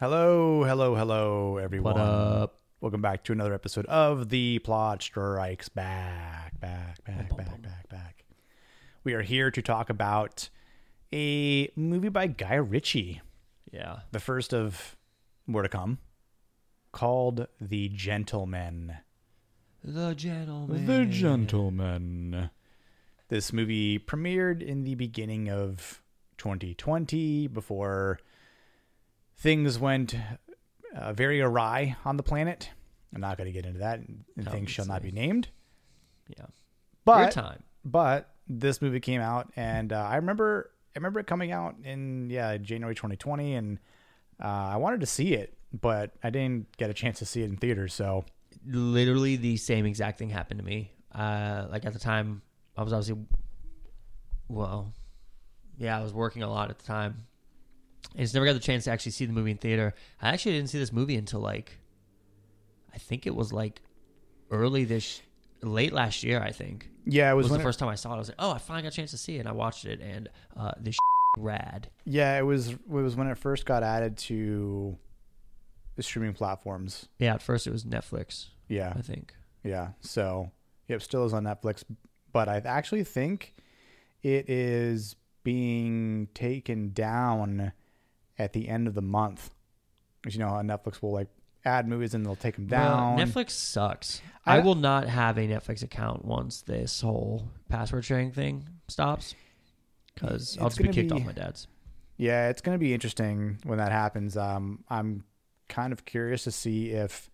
Hello, hello, hello, everyone. What up? Welcome back to another episode of The Plot Strikes Back. Back, back, Bum, back, bum. back, back. We are here to talk about a movie by Guy Ritchie, Yeah. the first of more to come, called The Gentleman. The gentleman. The Gentleman. This movie premiered in the beginning of 2020 before things went uh, very awry on the planet. I'm not going to get into that, and things shall not be named. Yeah. But time. but this movie came out, and uh, I remember I remember it coming out in yeah January 2020, and uh, I wanted to see it, but I didn't get a chance to see it in theaters. So Literally the same exact thing happened to me. Uh, like at the time, I was obviously, well, yeah, I was working a lot at the time. I just never got the chance to actually see the movie in theater. I actually didn't see this movie until like, I think it was like early this, late last year. I think yeah, it it was, was, when the it- first time I saw it. I was like, oh, I finally got a chance to see it, and I watched it, and uh, this rad. Yeah, it was it was when it first got added to the streaming platforms. Yeah, at first it was Netflix, Yeah, I think. yeah. So yep, still is on Netflix, but I actually think it is being taken down at the end of the month. As you know, how Netflix will like add movies and they'll take them down. Well, Netflix sucks. I- I, will not have a Netflix account once this whole password sharing thing stops, because I'll just be kicked be- off my dad's. Yeah, it's going to be interesting when that happens. Um, I'm kind of curious to see if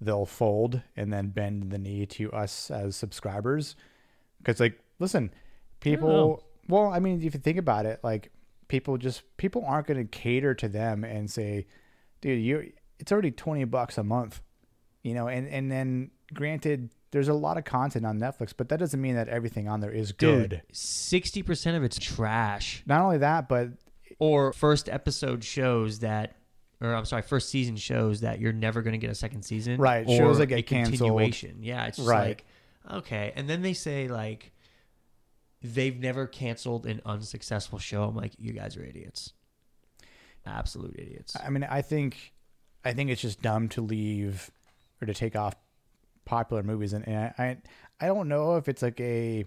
they'll fold and then bend the knee to us as subscribers. Because, like, listen, people. Well, I mean, if you think about it, like, people just people aren't going to cater to them and say, "Dude, you it's already twenty bucks a month," you know. And and then, granted, there's a lot of content on Netflix, but that doesn't mean that everything on there is good. Dude, sixty percent of it's trash. Not only that, but Or first episode shows that, or I'm sorry, first season shows that you're never going to get a second season. Right, Or shows that get a canceled. continuation. Yeah, it's just Right. like okay, and then they say like they've never canceled an unsuccessful show. I'm like, you guys are idiots. Absolute idiots. I mean, I think, I think it's just dumb to leave or to take off popular movies, and, and I, I don't know if it's like a,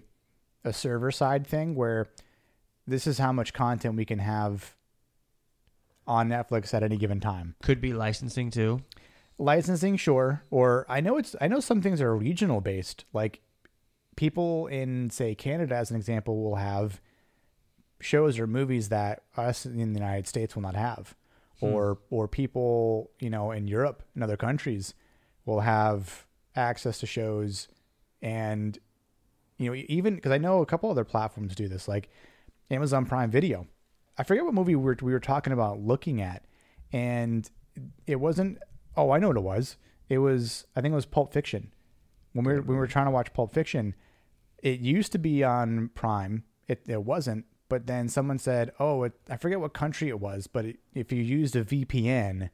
a server side thing where this is how much content we can have on Netflix at any given time. Could be licensing too. Licensing, sure, or I know it's, I know some things are regional based. Like people in say Canada, as an example, will have shows or movies that us in the United States will not have, hmm. or or people you know in Europe and other countries will have access to shows, and you know even because I know a couple other platforms do this, like Amazon Prime Video. I forget what movie we were we were talking about looking at, and it wasn't. Oh, I know what it was. It was I think it was Pulp Fiction. When we were, when we were trying to watch Pulp Fiction, it used to be on Prime. It it wasn't, but then someone said, "Oh, it, I forget what country it was, but it, if you used a VPN,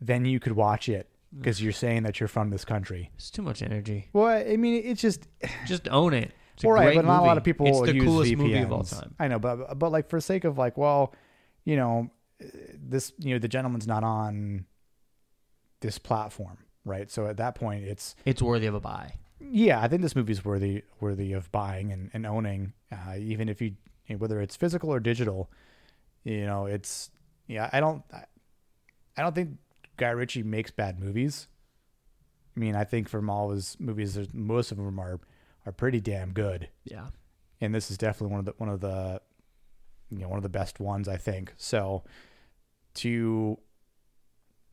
then you could watch it because you're saying that you're from this country." It's too much energy. Well, I mean, it's just Just own it. It's a all right, great but not a lot of people It's the use coolest VPNs. movie of all time. I know, but but like for sake of like, well, you know, this you know the gentleman's not on this platform, right? So at that point, it's It's worthy of a buy. Yeah, I think this movie's worthy worthy of buying and, and owning, uh, even if you whether it's physical or digital. You know, it's yeah. I don't I, I don't think Guy Ritchie makes bad movies. I mean, I think from all his movies, most of them are are pretty damn good, Yeah. and this is definitely one of the one of the you know one of the best ones I think. So to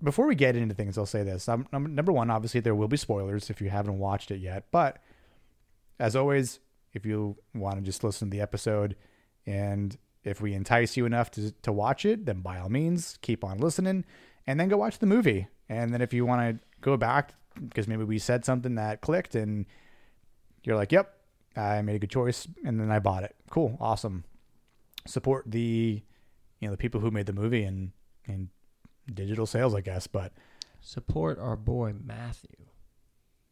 before we get into things, I'll say this. Um, num- number one, obviously, there will be spoilers if you haven't watched it yet. But as always, if you want to just listen to the episode and if we entice you enough to, to watch it, then by all means, keep on listening and then go watch the movie. And then if you want to go back because maybe we said something that clicked and you're like, yep, I made a good choice and then I bought it. Cool. Awesome. Support the, you know, the people who made the movie and, and digital sales, I guess. But Support our boy Matthew.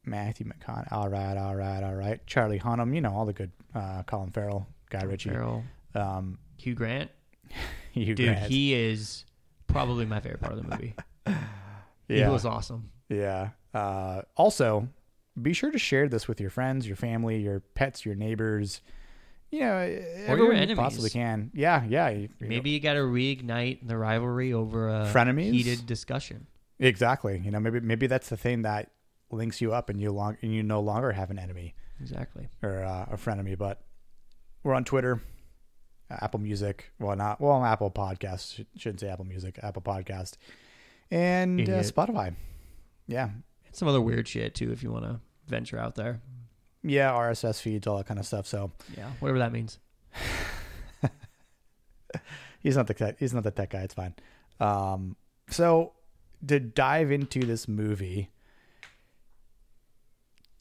Matthew McConaughey. All right, all right, all right. Charlie Hunnam, you know, all the good uh, Colin Farrell, Guy Ritchie. Farrell. Um, Hugh Grant. Hugh Dude, Grant. he is probably my favorite part of the movie. Yeah. It was awesome. Yeah. Uh, also, be sure to share this with your friends, your family, your pets, your neighbors. You know, everyone you enemies. possibly can. Yeah, yeah. you- you know, Maybe you got to reignite the rivalry over a Frenemies? heated discussion. exactly. You know, maybe maybe that's the thing that links you up, and you long and you no longer have an enemy Exactly. or uh, a frenemy. But we're on Twitter, uh, Apple Music. Well, not well, Apple Podcast. Shouldn't say Apple Music. Apple Podcast, and uh, Spotify. Yeah, And some other weird shit too, if you want to venture out there. Yeah. RSS feeds, all that kind of stuff. So. Yeah, whatever that means. He's not the tech, he's not the tech guy. It's fine. Um, so to dive into this movie,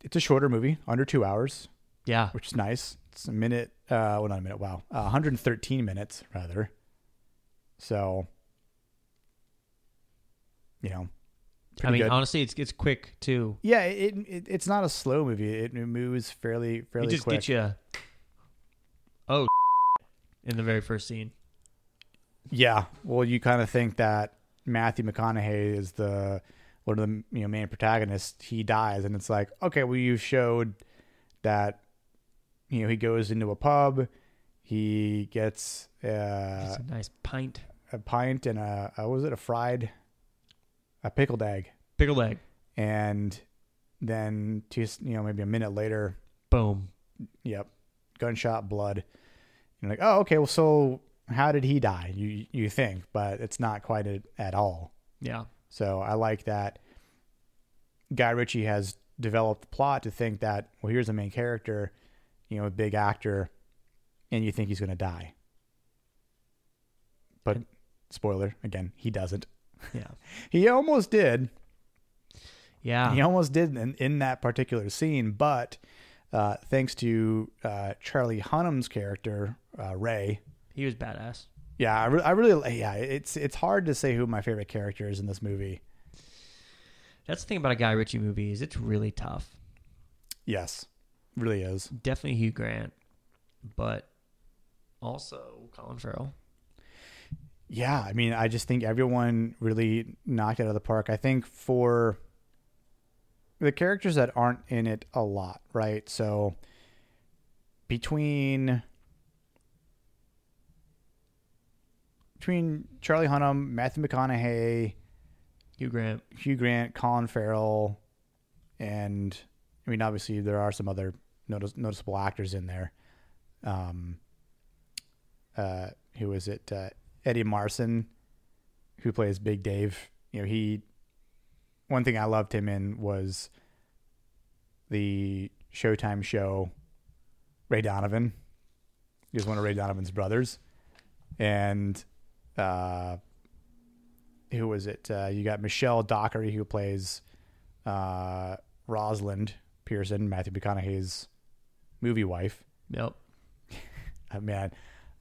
it's a shorter movie, under two hours, Yeah, which is nice. It's a minute. Uh, well, not a minute. Wow, uh, 113 minutes rather. So, you know, I mean, good. honestly, it's it's quick too. yeah, it, it it's not a slow movie. It moves fairly fairly It just quick. gets you. Oh, in the very first scene. Yeah. Well, you kind of think that Matthew McConaughey is the one of the you know main protagonists. He dies, and it's like, okay, well, you showed that you know he goes into a pub, he gets uh, a nice pint, a pint and a, a what was it a fried a pickled egg, pickled egg. and then just you know maybe a minute later, Boom. yep, gunshot, blood. You're like, oh, okay, well, so how did he die? You you think, but it's not quite at, at all. Yeah. So I like that Guy Ritchie has developed the plot to think that, well, here's the main character, you know, a big actor, and you think he's going to die. But spoiler, again, he doesn't. Yeah. He almost did. Yeah. He almost did in, in that particular scene, but uh, thanks to uh, Charlie Hunnam's character, uh, Ray. He was badass. Yeah, I, re- I really, yeah, it's it's hard to say who my favorite character is in this movie. That's the thing about a Guy Ritchie movie is it's really tough. Yes, really is. Definitely Hugh Grant, but also Colin Farrell. Yeah, I mean, I just think everyone really knocked it out of the park. I think for the characters that aren't in it a lot, right? So between between Charlie Hunnam, Matthew McConaughey, Hugh Grant. Hugh Grant, Colin Farrell, and I mean, obviously there are some other notice, noticeable actors in there. Um, uh, who is it? Uh, Eddie Marsan, who plays Big Dave. You know, he. One thing I loved him in was the Showtime show Ray Donovan. He was one of Ray Donovan's brothers, and uh, who was it? Uh, you got Michelle Dockery who plays uh, Rosalind Pearson, Matthew McConaughey's movie wife. Yep. Oh, man,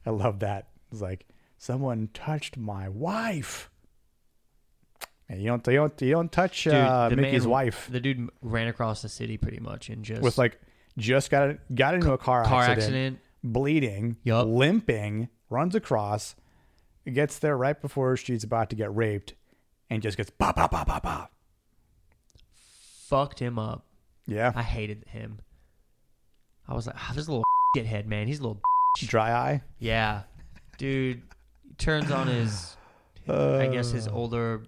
I love that. It's like someone touched my wife. And you don't, you don't, you don't touch Dude, uh, Mickey's man- wife The dude ran across the city pretty much and just with like just got got into a car, car accident, accident. bleeding, Yup. limping, runs across, gets there right before she's about to get raped, and just gets pop, pop, pop, pop, pop. Fucked him up. Yeah, I hated him. I was like, oh, this little shithead, man. He's a little. dry eye. Yeah, dude. Turns on his, I guess his Uh, older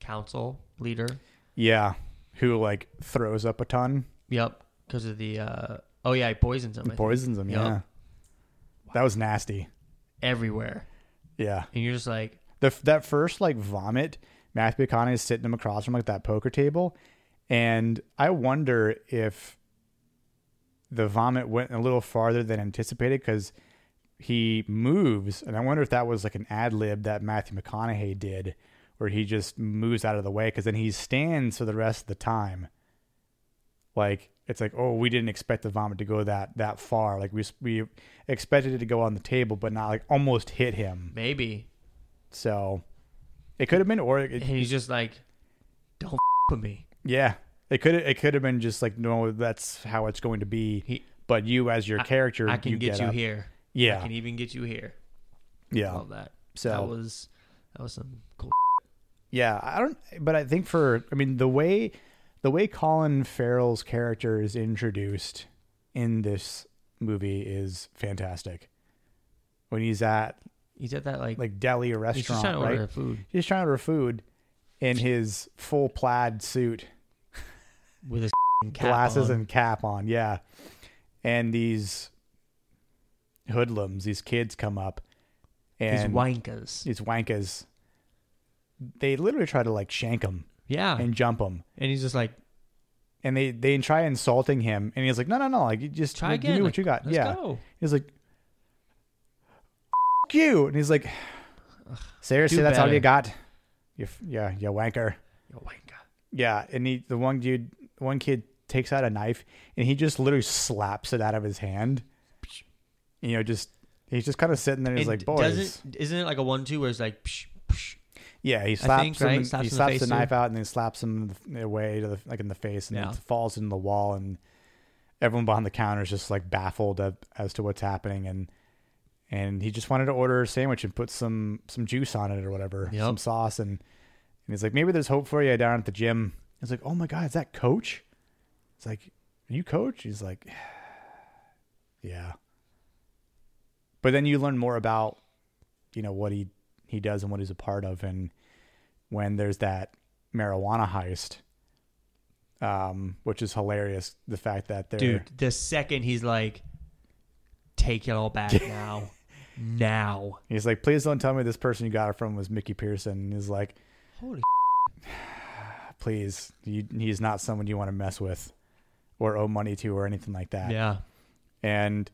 council leader. Yeah, who like throws up a ton, Yep, because of the. uh Oh yeah, he poisons him. I think. poisons him. Yup. Yeah, that was nasty. everywhere, Yeah, and you're just like, the that first like vomit, Matthew McConaughey is sitting him across from like that poker table, and I wonder if the vomit went a little farther than anticipated because he moves, and I wonder if that was like an ad lib that Matthew McConaughey did, where he just moves out of the way because then he stands for the rest of the time. Like it's like, oh, we didn't expect the vomit to go that that far. Like we we expected it to go on the table, but not like almost hit him. maybe. So it could have been, or it, he's just like, don't f- with me. yeah, it could it could have been just like no, that's how it's going to be. He- but you as your character, I can get you up. here. I Yeah, can even get you here. yeah. Love that. So that was That was some cool. Yeah, I don't. But I think for I mean the way the way Colin Farrell's character is introduced in this movie is fantastic. When he's at He's at that like, like deli or he's restaurant, trying to right? order food He's trying to order food in his full plaid suit, with his glasses on. and cap on. Yeah, and these hoodlums, these kids come up, these and wankas. these wankas, they literally try to like shank him Yeah, and, jump him. And he's just like, and they they try insulting him, and he's like, "No, no, no! Like, you just try like, again. Give me what you got." Let's yeah, go. he's like, "F- "You," and he's like, "Seriously, do that's all better. you got? You, yeah, you wanker." You wanka. Yeah, and he the one dude, one kid takes out a knife, and he just literally slaps it out of his hand. You know, just he's just kind of sitting there. and He's like, "Boys." doesn't isn't it like a one-two where it's like, psh, psh. Yeah, he slaps think, him. right? Slaps he in the slaps face the too. knife out and then slaps him away to the like in the face, and Yeah. it falls in the wall. And everyone behind the counter is just like baffled at, as to what's happening. And and he just wanted to order a sandwich and put some some juice on it or whatever, Yep. some sauce. And and he's like, maybe there's hope for you down at the gym. He's like, oh my god, is that Coach? It's like, are you Coach? He's like, yeah. But then you learn more about, you know, what he he does and what he's a part of, and when there's that marijuana heist, um, which is hilarious. The fact that they're dude, the second he's like, take it all back now, now. he's like, please don't tell me this person you got it from was Mickey Pearson. And he's like, Holy please, you, he's not someone you want to mess with, or owe money to, or anything like that. yeah, and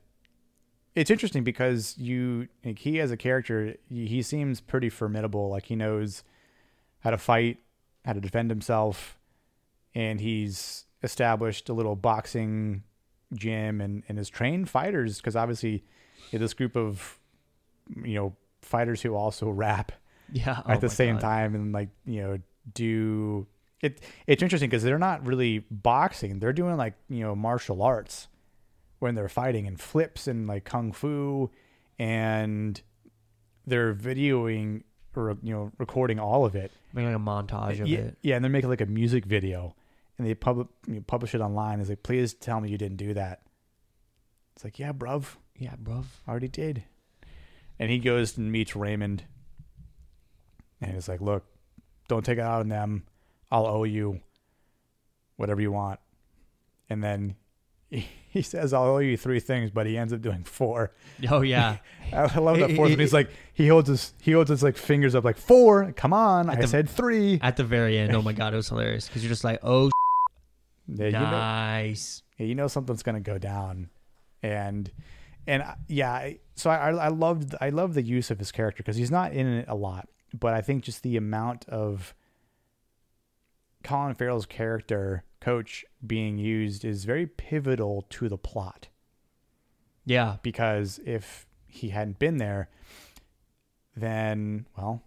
it's interesting because you like, he as a character he seems pretty formidable like he knows how to fight how to defend himself and he's established a little boxing gym and, and has trained fighters because obviously this group of you know fighters who also rap yeah. Oh at oh the same God. time and like you know do it it's interesting because they're not really boxing they're doing like you know martial arts when they're fighting and flips and like kung fu and they're videoing or you know recording all of it Making like a montage of yeah, it. yeah and they're making like a music video and they pub- you know, publish it online it's like please tell me you didn't do that it's like yeah bruv Yeah, bruv. I already did. And he goes and meets Raymond. And he's like, look, don't take it out on them. I'll owe you whatever you want. And then he, he says, I'll owe you three things, but he ends up doing four. Oh yeah, I love that fourth one. He's like, he holds his, he holds his like fingers up like four. Come on. At I the- said three. at the very end. Oh my god, it was hilarious because you're just like, oh, Yeah, you know, nice. yeah, you know something's gonna go down, and and I- yeah, I- so I I loved I love the use of his character because he's not in it a lot, but I think just the amount of Colin Farrell's character coach being used is very pivotal to the plot Yeah, because if he hadn't been there, then well,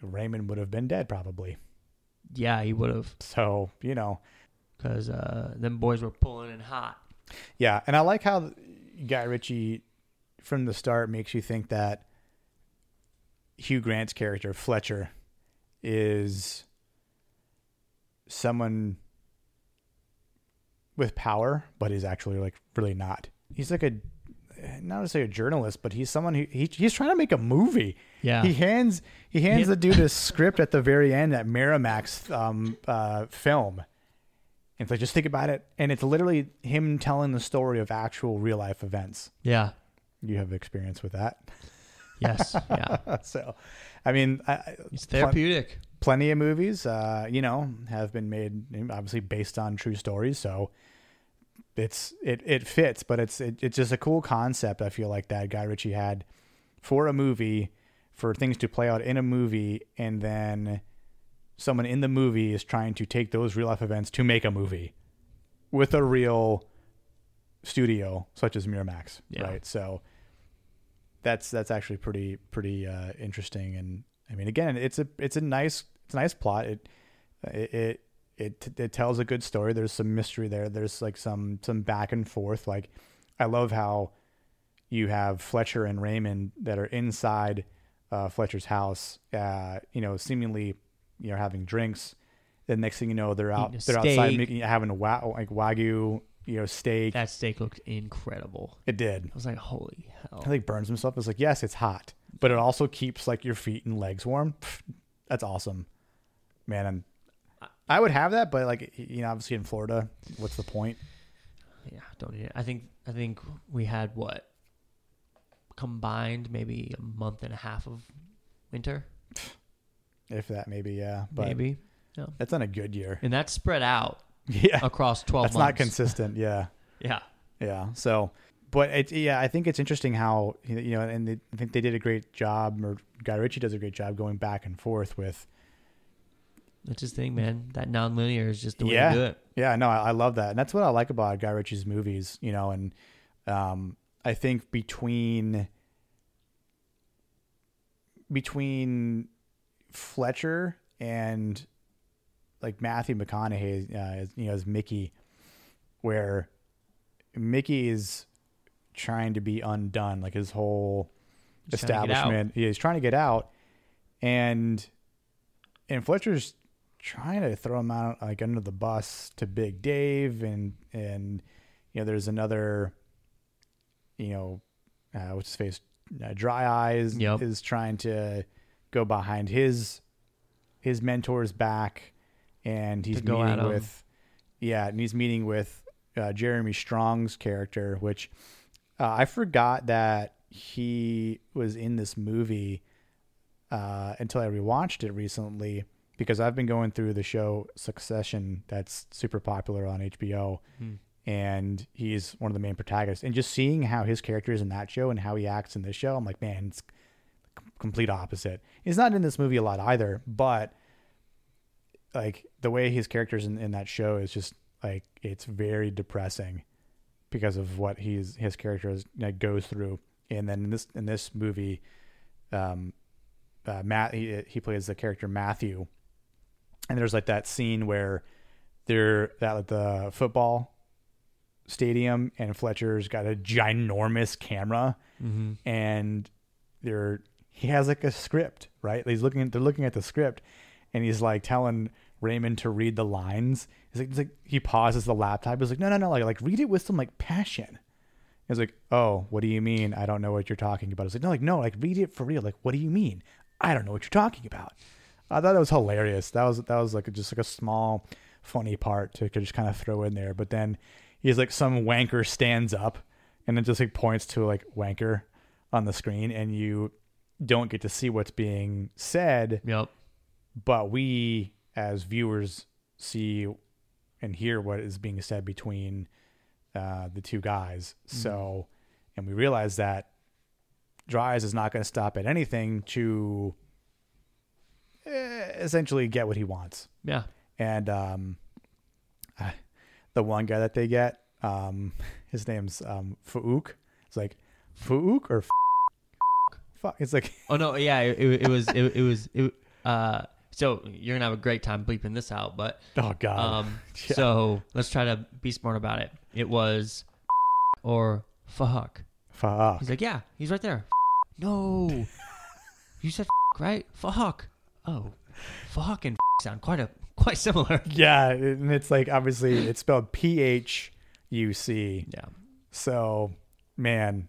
Raymond would have been dead probably. yeah, he would have So you know. because uh, them boys were pulling in hot. Yeah, and I like how Guy Ritchie from the start makes you think that Hugh Grant's character Fletcher is someone with power, but is actually like really not. He's like a not to say a journalist, but he's someone who he, he's trying to make a movie. Yeah, He hands he hands the dude a script at the very end at Miramax um, uh, film. And it's like just think about it, and it's literally him telling the story of actual real life events. yeah, You have experience with that, yes, yeah. so I mean, I, I- It's therapeutic. Plenty of movies, uh, you know, have been made obviously based on true stories. So it's it it fits, but it's it, it's just a cool concept. I feel like that Guy Ritchie had for a movie, for things to play out in a movie, and then someone in the movie is trying to take those real life events to make a movie with a real studio such as Miramax, Yeah. right? So that's that's actually pretty pretty uh, interesting and I mean again it's a it's a nice it's a nice plot it it it it, it tells a good story there's some mystery there there's like some some back and forth like I love how you have Fletcher and Raymond that are inside uh, Fletcher's house, uh, you know, seemingly, you know, having drinks. Then next thing you know, they're out, they're outside making, having a wa- like wagyu, you know, steak. That steak looked incredible. it did. I was like, holy hell. I think burns himself. It's like, yes, it's hot, but it also keeps like your feet and legs warm. That's awesome, man. I'm, I would have that, but like, you know, obviously in Florida, what's the point? Yeah, don't need it. I think I think we had what combined maybe a month and a half of winter, If that, maybe, yeah, but maybe, that's not a good year. and that's spread out Yeah, across twelve that's not consistent. Yeah. yeah, Yeah. So, but it's yeah, I think it's interesting how you know, and they, I think they did a great job, or Guy Ritchie does a great job going back and forth with. that's his thing, man. That non-linear is just the way Yeah. to do it. Yeah, no, I, I love that, and that's what I like about Guy Ritchie's movies. You know, and um, I think between between Fletcher and like Matthew McConaughey, uh, as, you know, as Mickey, where Mickey is trying to be undone, like his whole He's trying to get out. establishment. Yeah, he's trying to get out, and and Fletcher's trying to throw him out like under the bus to Big Dave, and and you know there's another, you know, uh, what's his face, uh, Dry Eyes Yep. is trying to go behind his his mentor's back, and he's meeting with yeah, and he's meeting with uh, Jeremy Strong's character, which uh, I forgot that he was in this movie uh, until I rewatched it recently because I've been going through the show Succession that's super popular on HBO, Hmm. and he's one of the main protagonists. And just seeing how his character is in that show and how he acts in this show, I'm like, man, it's complete opposite. He's not in this movie a lot either, but like the way his characters in, in that show is just like it's very depressing because of what he's his character is, like, goes through. And then in this in this movie, um, uh, Matt he, he plays the character Matthew, and there's like that scene where they're at the football stadium and Fletcher's got a ginormous camera Mm-hmm. and they're he has like a script, right? He's looking at they're looking at the script and he's like telling Raymond to read the lines. He's like, he's like he pauses the laptop. He's like, no, no, no, like like read it with some like passion. He's like, oh, what do you mean? I don't know what you're talking about. I was like, no, like no, like read it for real. Like, what do you mean? I don't know what you're talking about. I thought that was hilarious. That was that was like just like a small funny part to just kind of throw in there. But then he's like some wanker stands up and then just like points to like wanker on the screen and you don't get to see what's being said, Yep. but we as viewers see and hear what is being said between uh, the two guys. So, and we realize that Dry Eyes is not going to stop at anything to eh, essentially get what he wants. Yeah. And um, uh, the one guy that they get, um, his name's um, Phuc. It's like Phuc or f- fuck. It's like Oh no, yeah, it, it, it was it, it was it, uh so you're gonna have a great time bleeping this out, but oh god. um Yeah. so let's try to be smart about it. It was or fuck. fuck. He's like, yeah, he's right there. No, you said right? Fuck. Oh, fuck and sound quite a quite similar. Yeah, and it's like obviously it's spelled P H U C. Yeah, So, man,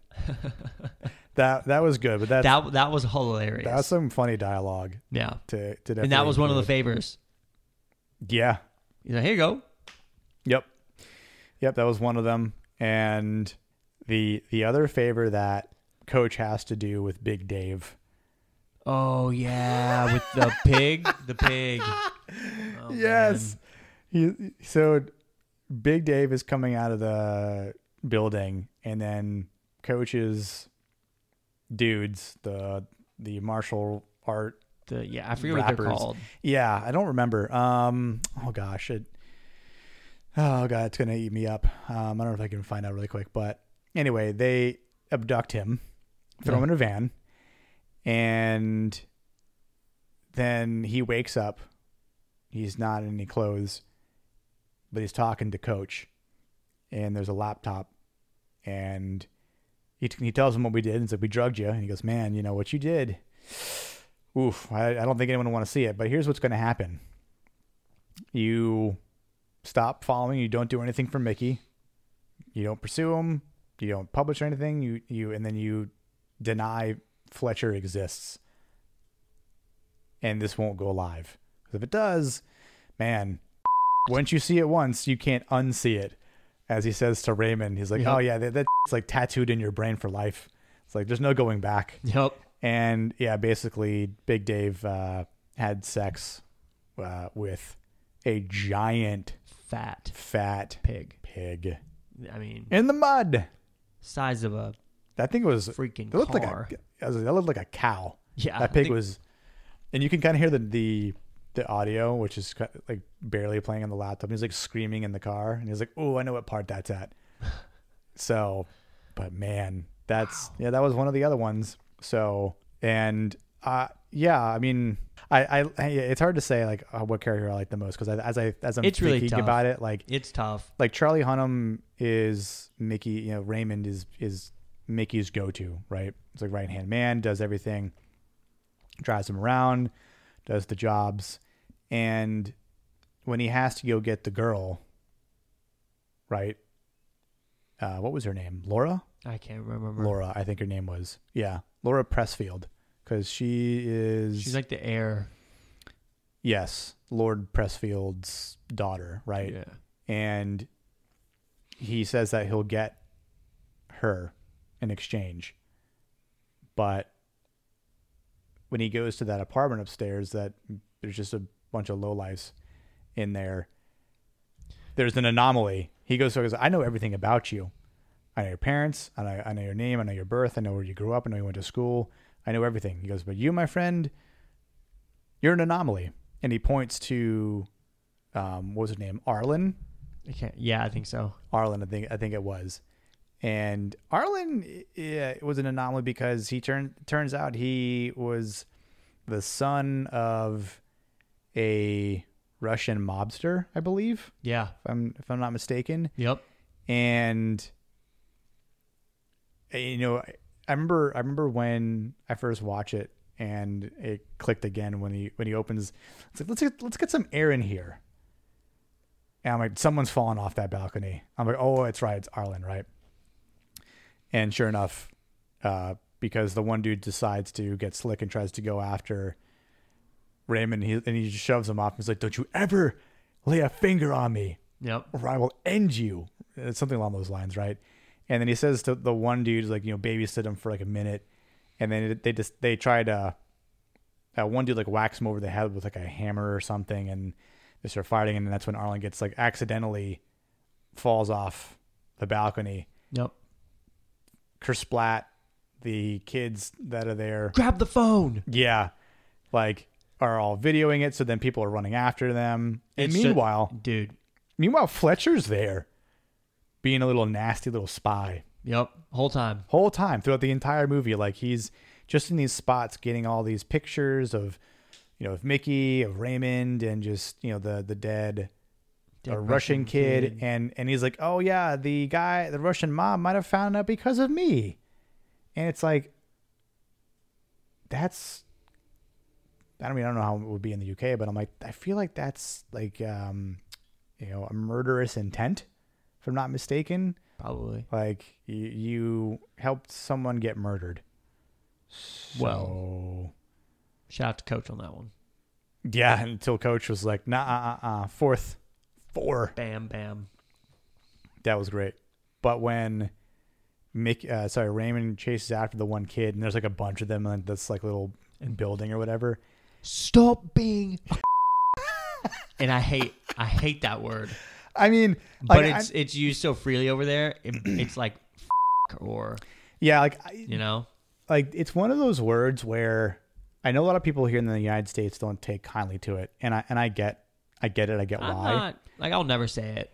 that that was good, but that's, that that was hilarious. That's some funny dialogue yeah, to to and that was one of the favors. Yeah. He's like, here you go. Yep. Yep, that was one of them. And the the other favor that coach has to do with Big Dave. Oh yeah, with the pig, the pig. Oh, yes. He so Big Dave is coming out of the building and then coach's dudes, the the martial art. The, yeah, I forget what they're called. Yeah, I don't remember. Um oh gosh, it Oh god, it's gonna eat me up. Um I don't know if I can find out really quick, but anyway, they abduct him, throw him in a van, and then he wakes up. He's not in any clothes, but he's talking to coach. And there's a laptop and he, he tells him what we did and said we drugged you and he goes man you know what you did oof, I, I don't think anyone will want to see it. But here's what's going to happen: you stop following. You don't do anything for Mickey. You don't pursue him. You don't publish anything. You you and then you deny Fletcher exists, and this won't go live. if it does, man, once you see it once, you can't unsee it. As he says to Raymond, he's like, Yep. "Oh yeah, that, that's like tattooed in your brain for life." It's like there's no going back. Yep. And yeah, basically, Big Dave uh, had sex uh, with a giant Fat fat pig. pig I mean, in the mud. size of a That thing was. freaking It looked car. like a. That looked like a cow. yeah, that pig think- was, and you can kind of hear the the the audio, which is like barely playing on the laptop. He's like screaming in the car, and he's like, "Oh, I know what part that's at." so, but man, that's yeah, that was one of the other ones. So, and uh, yeah, I mean, I, I, it's hard to say like uh, what character I like the most because as I as I'm It's thinking tough. about it, like It's tough. like Charlie Hunnam is Mickey, you know, Raymond is is Mickey's go to, right? It's like right hand man, does everything, drives him around, does the jobs, and when he has to go get the girl, right? Uh, what was her name? Laura? I can't remember. Laura, I think her name was. Yeah, Laura Pressfield, because she is. She's like the heir. yes, Lord Pressfield's daughter, right? Yeah. and he says that he'll get her in exchange. But when he goes to that apartment upstairs, that there's just a bunch of lowlifes in there. There's an anomaly. He goes, so he goes, I know everything about you. I know your parents. I know, I know your name. I know your birth. I know where you grew up. I know you went to school. I know everything. He goes, but you, my friend, you're an anomaly. And he points to, um, what was his name? Arlen. I can't. Yeah, I think so. Arlen, I think I think it was. And Arlen yeah, it was an anomaly because he turned turns out he was the son of a Russian mobster, I believe, Yeah. if I'm if I'm not mistaken. Yep. And uh, you know, I- I remember I remember when I first watched it and it clicked again when he when he opens it's like let's get let's get some air in here. And I'm like, someone's fallen off that balcony. I'm like, oh, it's right, it's Arlen, right? And sure enough, uh, because the one dude decides to get slick and tries to go after Raymond, he, and he just shoves him off. And He's like, "Don't you ever lay a finger on me, Yep. or I will end you." It's something along those lines, right? And then he says to the one dude, like, you know, babysit him for like a minute, and then they just they try to. Uh, one dude like whacks him over the head with like a hammer or something, and they start fighting, and then that's when Arlen gets like accidentally falls off the balcony. Yep. Kersplat, the kids that are there, Grab the phone. yeah, like are all videoing it. So then people are running after them. And It's meanwhile, dude. meanwhile Fletcher's there, being a little nasty little spy Yep. Whole time. whole time throughout the entire movie. Like he's just in these spots, getting all these pictures of, you know, of Mickey, of Raymond, and just you know the the Dead a Russian, kid, and and he's like, oh yeah, the guy, the Russian mom might have found out because of me, and it's like, that's, I don't mean I don't know how it would be in the UK, but I'm like, I feel like that's like, um, you know, a murderous intent, if I'm not mistaken. Probably. Like you, you helped someone get murdered. Well. So, Shout out to Coach on that one. yeah, until coach was like, nah, uh, uh, uh, fourth, four. Bam, bam. That was great. But when Mick, uh, sorry, Raymond chases after the one kid, and there's like a bunch of them in this like little building or whatever. Stop being. and I hate, I hate that word, I mean, but like, it's it's used so freely over there. It, it's like, or yeah, like I, you know, like it's one of those words where I know a lot of people here in the United States don't take kindly to it, and I and I get, I get it, I get I'm why. not like I'll never say it.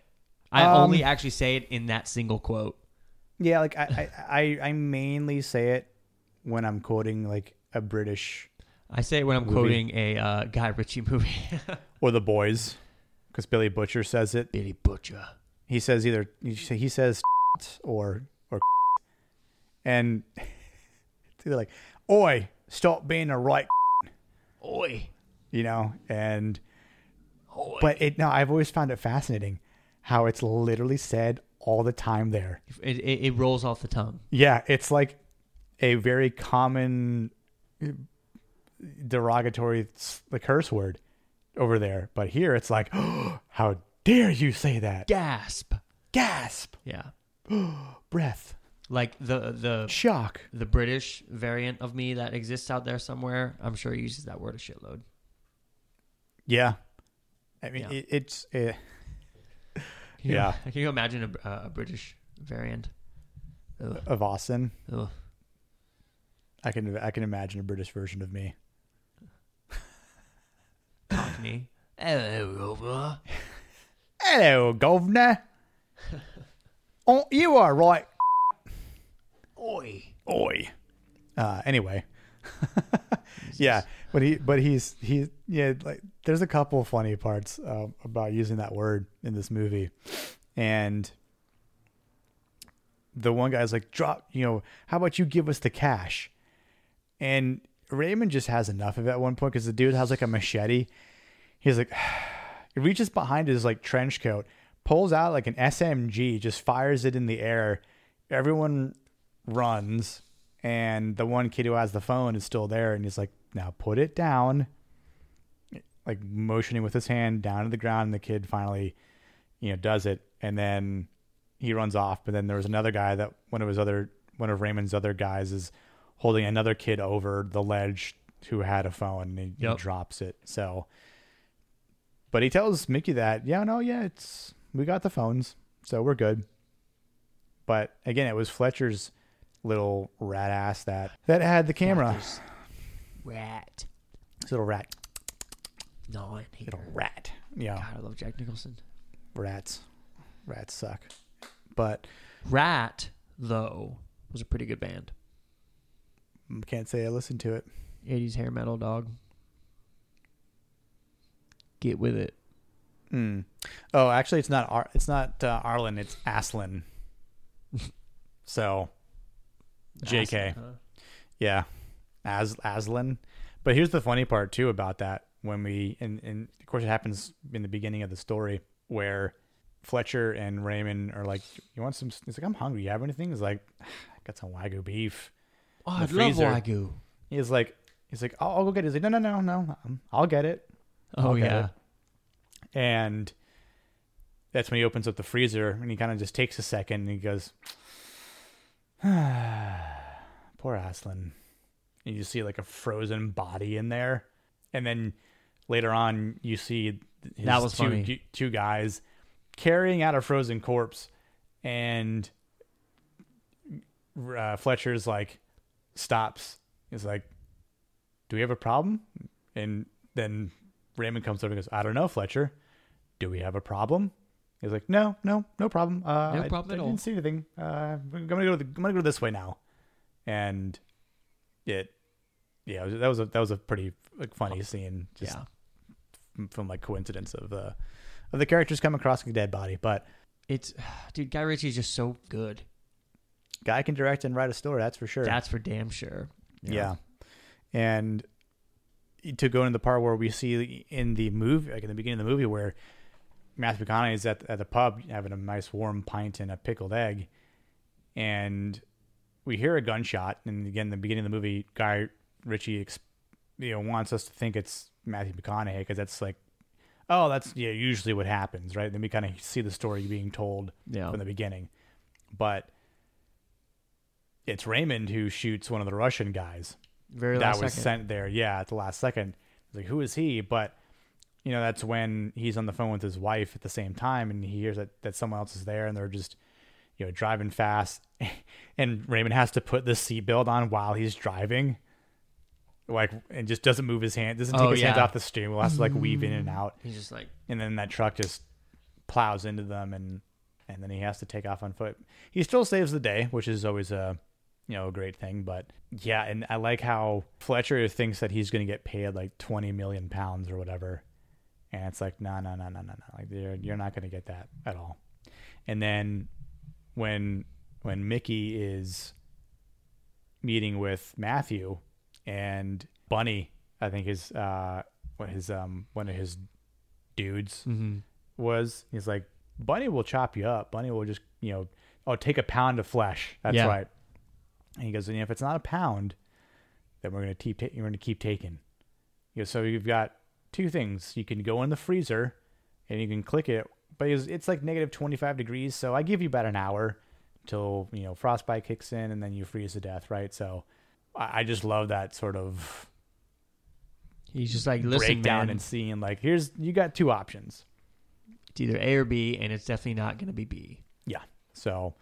I Um, only actually say it in that single quote. Yeah, like I, I, I, I mainly say it when I'm quoting like a British I say it when I'm Movie. quoting a uh, Guy Ritchie movie. or the boys, because Billy Butcher says it. Billy Butcher. He says either he says or or and it's either like oi stop being a right, Oi. you know, and But it no, I've always found it fascinating how it's literally said all the time there. it, it, it rolls off the tongue. Yeah, it's like a very common uh, derogatory the curse word over there, but here it's like, how dare you say that? Gasp. Gasp, Yeah. breath, Like the the shock. the British variant of me that exists out there somewhere, I'm sure uses that word a shitload. Yeah, I mean Yeah. It, it's uh, Can you- Yeah. Can you imagine a, a British variant? Ugh. of Austin. Ugh. I can I can imagine a British version of me. Cockney. Hello, Rover. Hello, governor. oh, you are right. Oi. Oi. Uh, anyway, yeah, but he, but he's he, yeah, like there's a couple funny parts uh, about using that word in this movie, and the one guy's like, drop, you know, how about you give us the cash, and Raymond just has enough of it at one point because the dude has like a machete. He's like, he reaches behind his like trench coat, pulls out like an SMG, just fires it in the air. Everyone runs, and the one kid who has the phone is still there, and he's like, "Now put it down," like motioning with his hand down to the ground. And the kid finally, you know, does it, and then he runs off. But then there was another guy that one of his other one of Raymond's other guys is holding another kid over the ledge who had a phone, and he, he drops it. So, but he tells Mickey that, yeah, no, yeah, it's we got the phones, so we're good. But again, it was Fletcher's little rat ass that that had the camera. Ratt. This little rat, Gnawing here. little rat. Yeah, God, I love Jack Nicholson. rats, rats suck. But Rat, though, was a pretty good band. can't say I listened to it. 80s hair metal dog. Get with it. Mm. Oh, actually, it's not. Ar- it's not uh, Arlen. It's Aslan. so, J.K. Huh? Yeah, As Aslan. But here's the funny part too about that. When we and, and of course it happens in the beginning of the story where Fletcher and Raymond are like, "You want some?" He's like, "I'm hungry. You have anything?" He's like, "I got some wagyu beef." Oh, I'd love. Wagyu. He's like, "He's like, I'll, I'll go get it." He's like, "No, no, no, no. um, I'll get it." Oh, Okay. yeah. And that's when he opens up the freezer and he kind of just takes a second and he goes, "Poor Aslan." And you see like a frozen body in there, and then later on you see his That was two, funny. two guys carrying out a frozen corpse, and uh, Fletcher's like stops. He's like, "Do we have a problem?" And then Raymond comes over and goes, "I don't know, Fletcher. Do we have a problem?" He's like, "No, no, no problem. Uh, No I- problem I, at all." didn't see anything. Uh, I'm gonna go. To the, I'm gonna go this way now." And it, yeah, that was a that was a pretty like funny scene. Just yeah. from, from like coincidence of the of the characters come across a dead body, but It's, dude, Guy Ritchie's just so good. guy can direct and write a story. That's for sure. That's for damn sure. Know? Yeah. And to go into the part where we see in the movie, like in the beginning of the movie, where Matthew McConaughey is at, at the pub having a nice warm pint and a pickled egg, and we hear a gunshot. And again, the beginning of the movie, Guy Ritchie, you know, wants us to think it's Matthew McConaughey because that's like, oh, that's yeah, usually what happens, right? Then we kind of see the story being told Yeah. from the beginning, but it's Raymond who shoots one of the Russian guys Very that was second. sent there. Yeah, at the last second. It's Like, who is he? But you know, that's when he's on the phone with his wife at the same time, and he hears that that someone else is there, and they're just you know driving fast, and Raymond has to put the seatbelt on while he's driving. Like and just doesn't move his hand, doesn't take Oh, his hands yeah. off the steering wheel, has to like weave in and out, He's just like, and then that truck just plows into them, and and then he has to take off on foot. He still saves the day, which is always a you know a great thing. But yeah, and I like how Fletcher thinks that he's going to get paid like twenty million pounds or whatever, and it's like no, no, no, no, no, no. Like you're you're not going to get that at all. And then when when Mickey is meeting with Matthew and Bunny, I think his uh, what his um one of his dudes Mm-hmm. was. He's like, Bunny will chop you up. Bunny will just you know, oh, take a pound of flesh. That's Yeah. right. And he goes, and if it's not a pound, then we're gonna keep ta- we're gonna keep taking. You know, so you've got two things. You can go in the freezer, and you can click it, but it's, it's like negative twenty five degrees. So I give you about an hour until, you know frostbite kicks in, and then you freeze to death, right? So I, I just love that sort of He's just like, listen, down man, and seeing like here's you got two options. it's either A or B, and it's definitely not going to be B. Yeah. So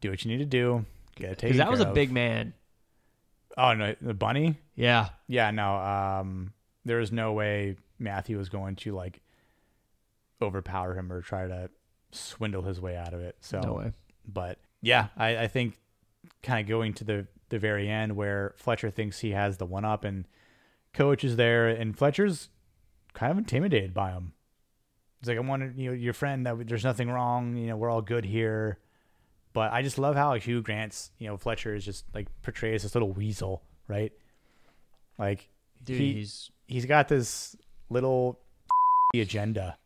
do what you need to do. Get it Because taken that was a big man. Oh no, the bunny. Yeah. Yeah, no. Um, there was no way Matthew was going to like overpower him or try to swindle his way out of it. So, No way. but yeah, I, I think kind of going to the the very end where Fletcher thinks he has the one up and coach is there and Fletcher's kind of intimidated by him. It's like I wanted you know your friend that there's nothing wrong. You know we're all good here. But I just love how Hugh Grant's you know Fletcher is just like portrays this little weasel, right? Like Dude, he- he's he's got this little agenda.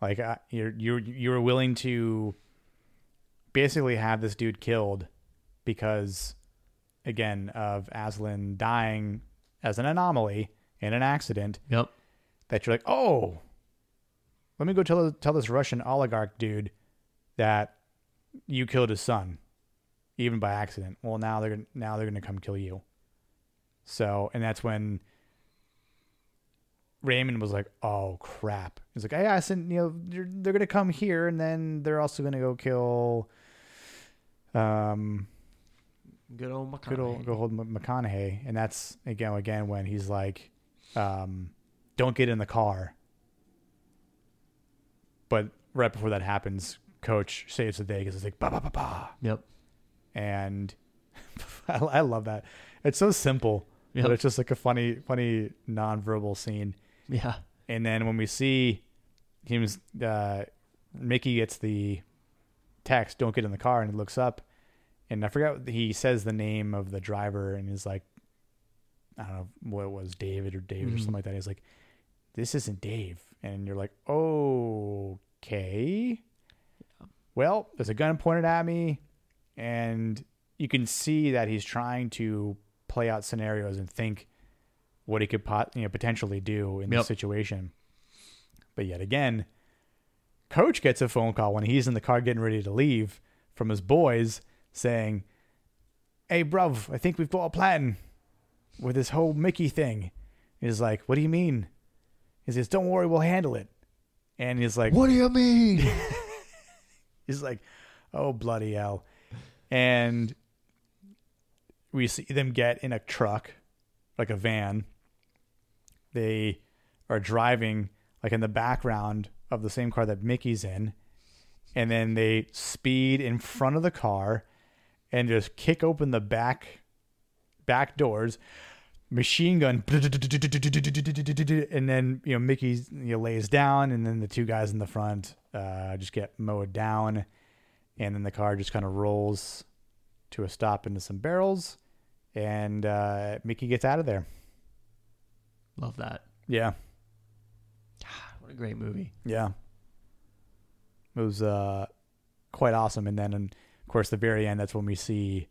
Like uh, you're you're you're willing to basically have this dude killed because again of Aslan dying as an anomaly in an accident yep. that you're like, "Oh, let me go tell tell this Russian oligarch dude that you killed his son even by accident." Well, now they're gonna- now they're going to come kill you. So, and that's when Raymond was like, "Oh crap!" He's like, "Hey, I sent you know they're, they're gonna come here, and then they're also gonna go kill, um, Good old McConaughey. good old, good old McConaughey." And that's again, again when he's like, um, "Don't get in the car." But right before that happens, Coach saves the day because it's like, "Ba ba ba ba," Yep. and I, I love that. It's so simple, Yep. but it's just like a funny, funny nonverbal scene. Yeah. And then when we see him, uh, Mickey gets the text, "Don't get in the car," and he looks up, and I forgot he says the name of the driver, and he's like, I don't know what it was, David or David or Mhm. something like that. He's like, "This isn't Dave," and you're like, "Okay." Well, there's a gun pointed at me, and you can see that he's trying to play out scenarios and think what he could pot, you know potentially do in Yep. this situation. But yet again, coach gets a phone call when he's in the car getting ready to leave from his boys saying, "Hey, bruv, I think we've got a plan with this whole Mickey thing." He's like, "What do you mean?" He says, "Don't worry, we'll handle it." And he's like, What do you mean? He's like, oh, bloody hell. And we see them get in a truck, like a van. They are driving, like in the background of the same car that Mickey's in. And then they speed in front of the car and just kick open the back back doors machine gun and then you know mickey you know, lays down and then the two guys in the front uh, just get mowed down and then the car just kind of rolls to a stop into some barrels and uh, mickey gets out of there Love that. yeah What a great movie. yeah it was uh, quite awesome and then and of course the very end that's when we see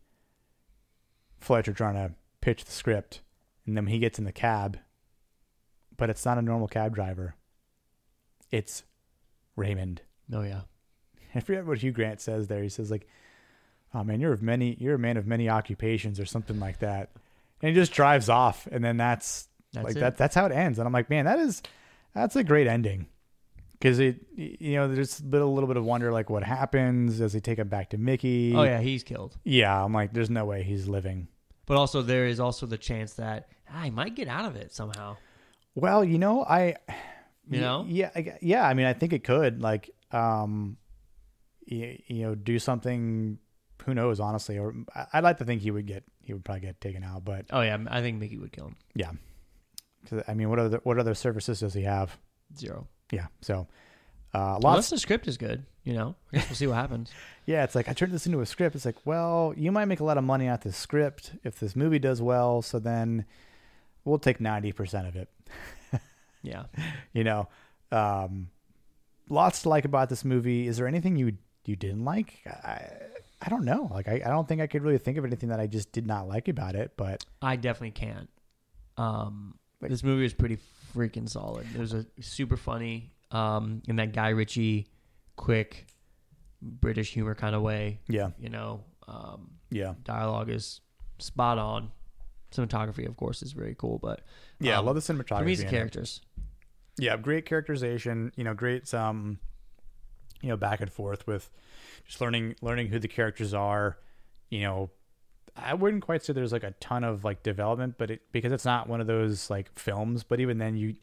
fletcher trying to pitch the script and then he gets in the cab but it's not a normal cab driver it's raymond Oh yeah. I forget what Hugh Grant says there. He says like, "Oh man, you're of many, you're a man of many occupations," or something like that. And he just drives off, and then that's, That's like it. that. That's how it ends. And I'm like, man, that is, that's a great ending, because it, you know, there's a bit, a little bit of wonder, like what happens? Does he take him back to Mickey? Oh yeah, he's killed. yeah. I'm like, there's no way he's living. But also there is also the chance that ah, he might get out of it somehow. Well, you know, I, You know? yeah, I- yeah. I mean, I think it could like, um, you, you know, do something. Who knows? Honestly, or I'd like to think he would get, he would probably get taken out. But Oh yeah, I think Mickey would kill him. yeah, 'Cause, I mean, what other what other services does he have? Zero. Yeah. So, Uh, Unless lots. the script is good, you know. I guess we'll see what happens. Yeah, it's like I turned this into a script. It's like, well, you might make a lot of money off this script if this movie does well. So then we'll take ninety percent of it. Yeah. You know, um, lots to like about this movie. Is there anything you you didn't like? I I don't know. Like I, I don't think I could really think of anything that I just did not like about it. But I definitely can't. Um, This movie is pretty freaking solid. It was a super funny, um, in that Guy Ritchie, quick, British humor kind of way. yeah, You know, um, yeah, dialogue is spot on. Cinematography, of course, is very cool, but yeah. I Um, love the cinematography. for me, in it. characters. yeah great characterization you know great um you know back and forth with just learning learning who the characters are you know i wouldn't quite say there's like a ton of like development but it because it's not one of those like films but even then you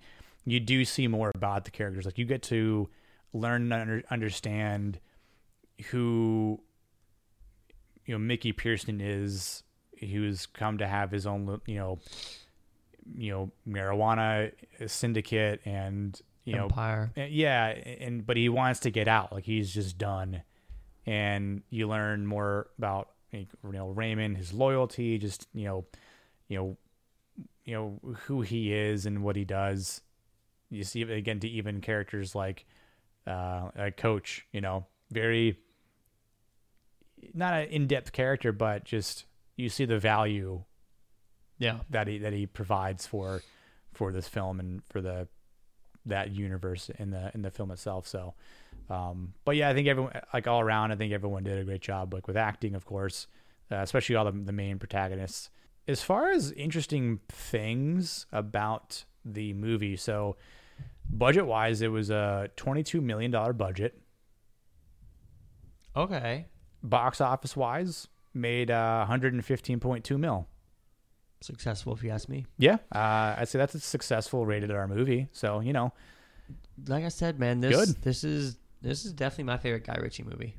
you do see more about the characters. Like you get to learn and under, understand who you know mickey pearson is who's come to have his own you know you know marijuana syndicate and you know Empire. uh, yeah and but he wants to get out. Like he's just done. And you learn more about you know Raymond his loyalty just you know you know you know who he is and what he does you see again to even characters like uh a coach you know very not an in-depth character but just you see the value Yeah. that he that he provides for for this film and for the that universe in the in the film itself. So, um, but yeah, I think everyone like all around, I think everyone did a great job, like with acting, of course, uh, especially all the the main protagonists. As far as interesting things about the movie, so budget wise, it was a twenty two million dollar budget. Okay. Box office wise, made uh, one hundred and fifteen point two mil. Successful, if you ask me. Yeah, uh, I'd say that's a successful rated R movie. So you know, Like I said, man, this Good. this is this is definitely my favorite Guy Ritchie movie.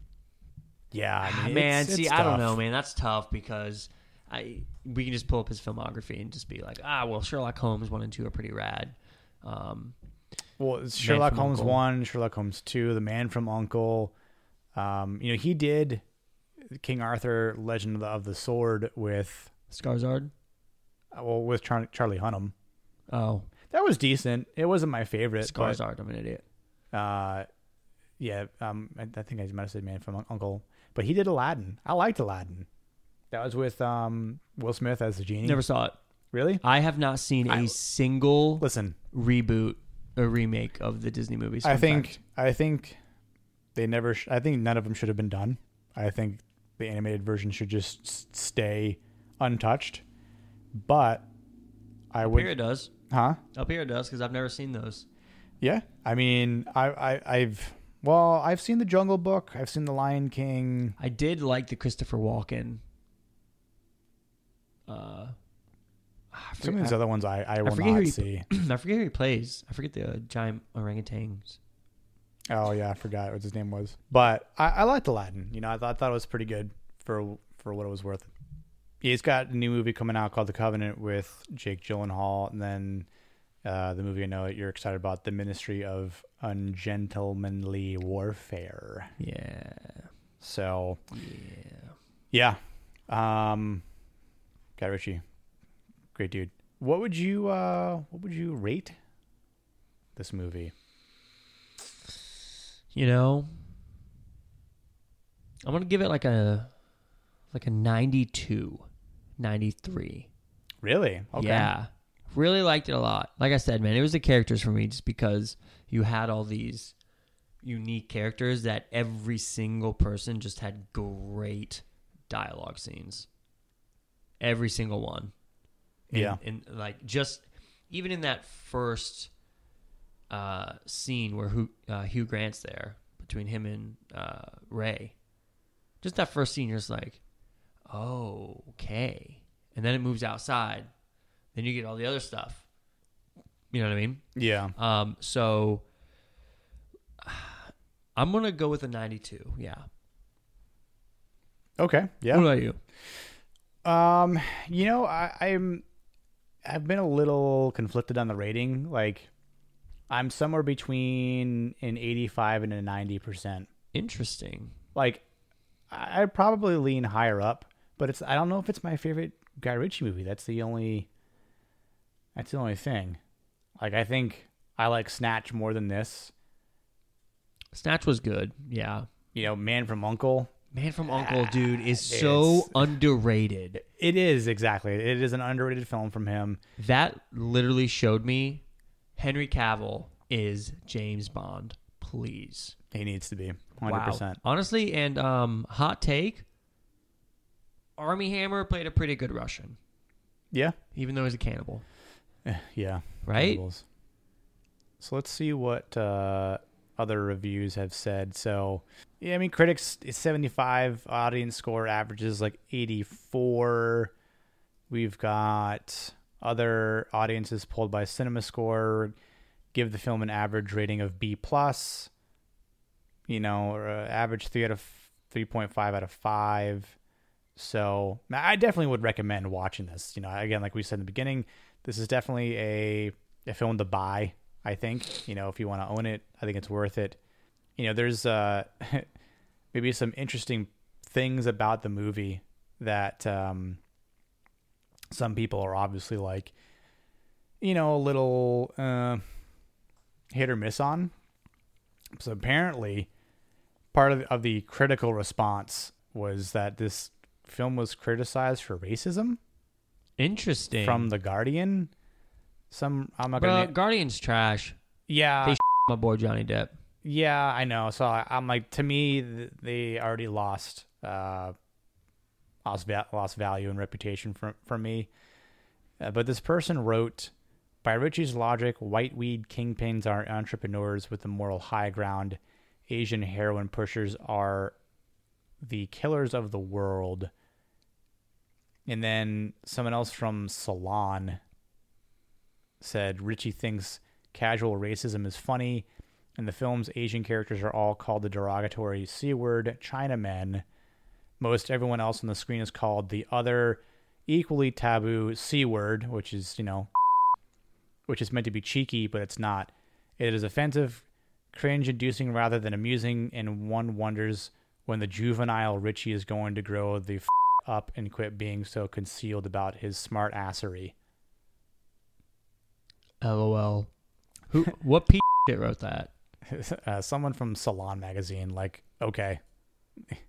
yeah, I Ah, mean, man, it's- see, it's I don't tough. know, man. That's tough because I we can just pull up his filmography and just be like, ah, well, Sherlock Holmes one and two are pretty rad. Um, Well, Sherlock Holmes Uncle. one, Sherlock Holmes two, The Man from Uncle. Um, you know, he did King Arthur: Legend of the, of the Sword with Scarzard. uh, well with Char- Charlie Hunnam. Oh, That was decent. It wasn't my favorite, but I'm an idiot. uh, yeah, um, I, I think I might have said Man from Uncle, but he did Aladdin. I liked Aladdin. That was with um, Will Smith as the genie. Never saw it. really. I have not seen a I- single Listen, reboot or remake of the Disney movies. I Fun think fact. I think they never. Sh- I think none of them should have been done. I think the animated version should just s- stay untouched. But I up would, here it does. huh? Up here it does because I've never seen those. Yeah. I mean, I, I, I've, well, I've seen the Jungle Book. I've seen the Lion King. I did like the Christopher Walken. Uh, I Some of these other ones I, I will forget who not he- see. I forget who he plays. I forget the uh, giant orangutans. Oh yeah, I forgot what his name was. But I, I liked Aladdin. You know, I thought, I thought it was pretty good for for what it was worth. He's got a new movie coming out called The Covenant with Jake Gyllenhaal, and then uh, the movie I know that you're excited about, The Ministry of Ungentlemanly Warfare. Yeah, So yeah. yeah, um, Guy Ritchie, great dude. What would you uh, what would you rate this movie? You know, I'm gonna give it like a like a 92, 93. Really? Okay. Yeah. Really liked it a lot. Like I said, man, it was the characters for me just because you had all these unique characters that every single person just had great dialogue scenes. Every single one. And, Yeah. And like just even in that first uh, scene where Hugh, uh, Hugh Grant's there between him and uh, Ray, just that first scene, you're just like, oh, okay. And then it moves outside. Then you get all the other stuff. You know what I mean? Yeah. Um, so I'm gonna go with a 92. Yeah. Okay. Yeah. What about you? Um, you know, I, I'm I've been a little conflicted on the rating. Like, I'm somewhere between an 85 and a 90 percent. Interesting. Like, I- I'd probably lean higher up, but it's I don't know if it's my favorite Guy Ritchie movie. That's the only. That's the only thing. Like, I think I like Snatch more than this. Snatch was good. Yeah. You know, Man from Uncle. Man from Uncle, dude, is so underrated. It is exactly. It is an underrated film from him. That literally showed me Henry Cavill is James Bond. Please. He needs to be 100. Wow. percent Honestly, and um, hot take. Armie Hammer played a pretty good Russian, Yeah, even though he's a cannibal. Yeah. Right? So let's see what uh, other reviews have said. So, yeah, I mean, critics is 75, audience score averages like 84. We've got other audiences pulled by Cinema Score give the film an average rating of B plus. You know, or uh, average three out of 3.5 out of five. So I definitely would recommend watching this. You know, again, like we said in the beginning, this is definitely a a film to buy. I think you know if you want to own it, I think it's worth it. You know, there's uh maybe some interesting things about the movie that um, some people are obviously like, you know, a little uh, hit or miss on. So apparently, part of of the critical response was that this film was criticized for racism Interesting. from the Guardian. Some I'm not Bro, gonna. Guardian's trash. yeah, They My boy Johnny Depp. yeah, I know. So I, I'm like, to me, th- they already lost, uh, lost, va- lost value and reputation from from me. Uh, but this person wrote, by Ritchie's logic, white weed kingpins are entrepreneurs with the moral high ground. Asian heroin pushers are the killers of the world. And then someone else from Salon said Ritchie thinks casual racism is funny, and the film's Asian characters are all called the derogatory C word Chinamen. Most everyone else on the screen is called the other equally taboo C word, which is, you know, which is meant to be cheeky, but it's not. It is offensive, cringe inducing rather than amusing, and one wonders when the juvenile Ritchie is going to grow the up and quit being so concealed about his smart assery. LOL. Who? what piece of shit wrote that? uh, someone from Salon magazine, like, okay,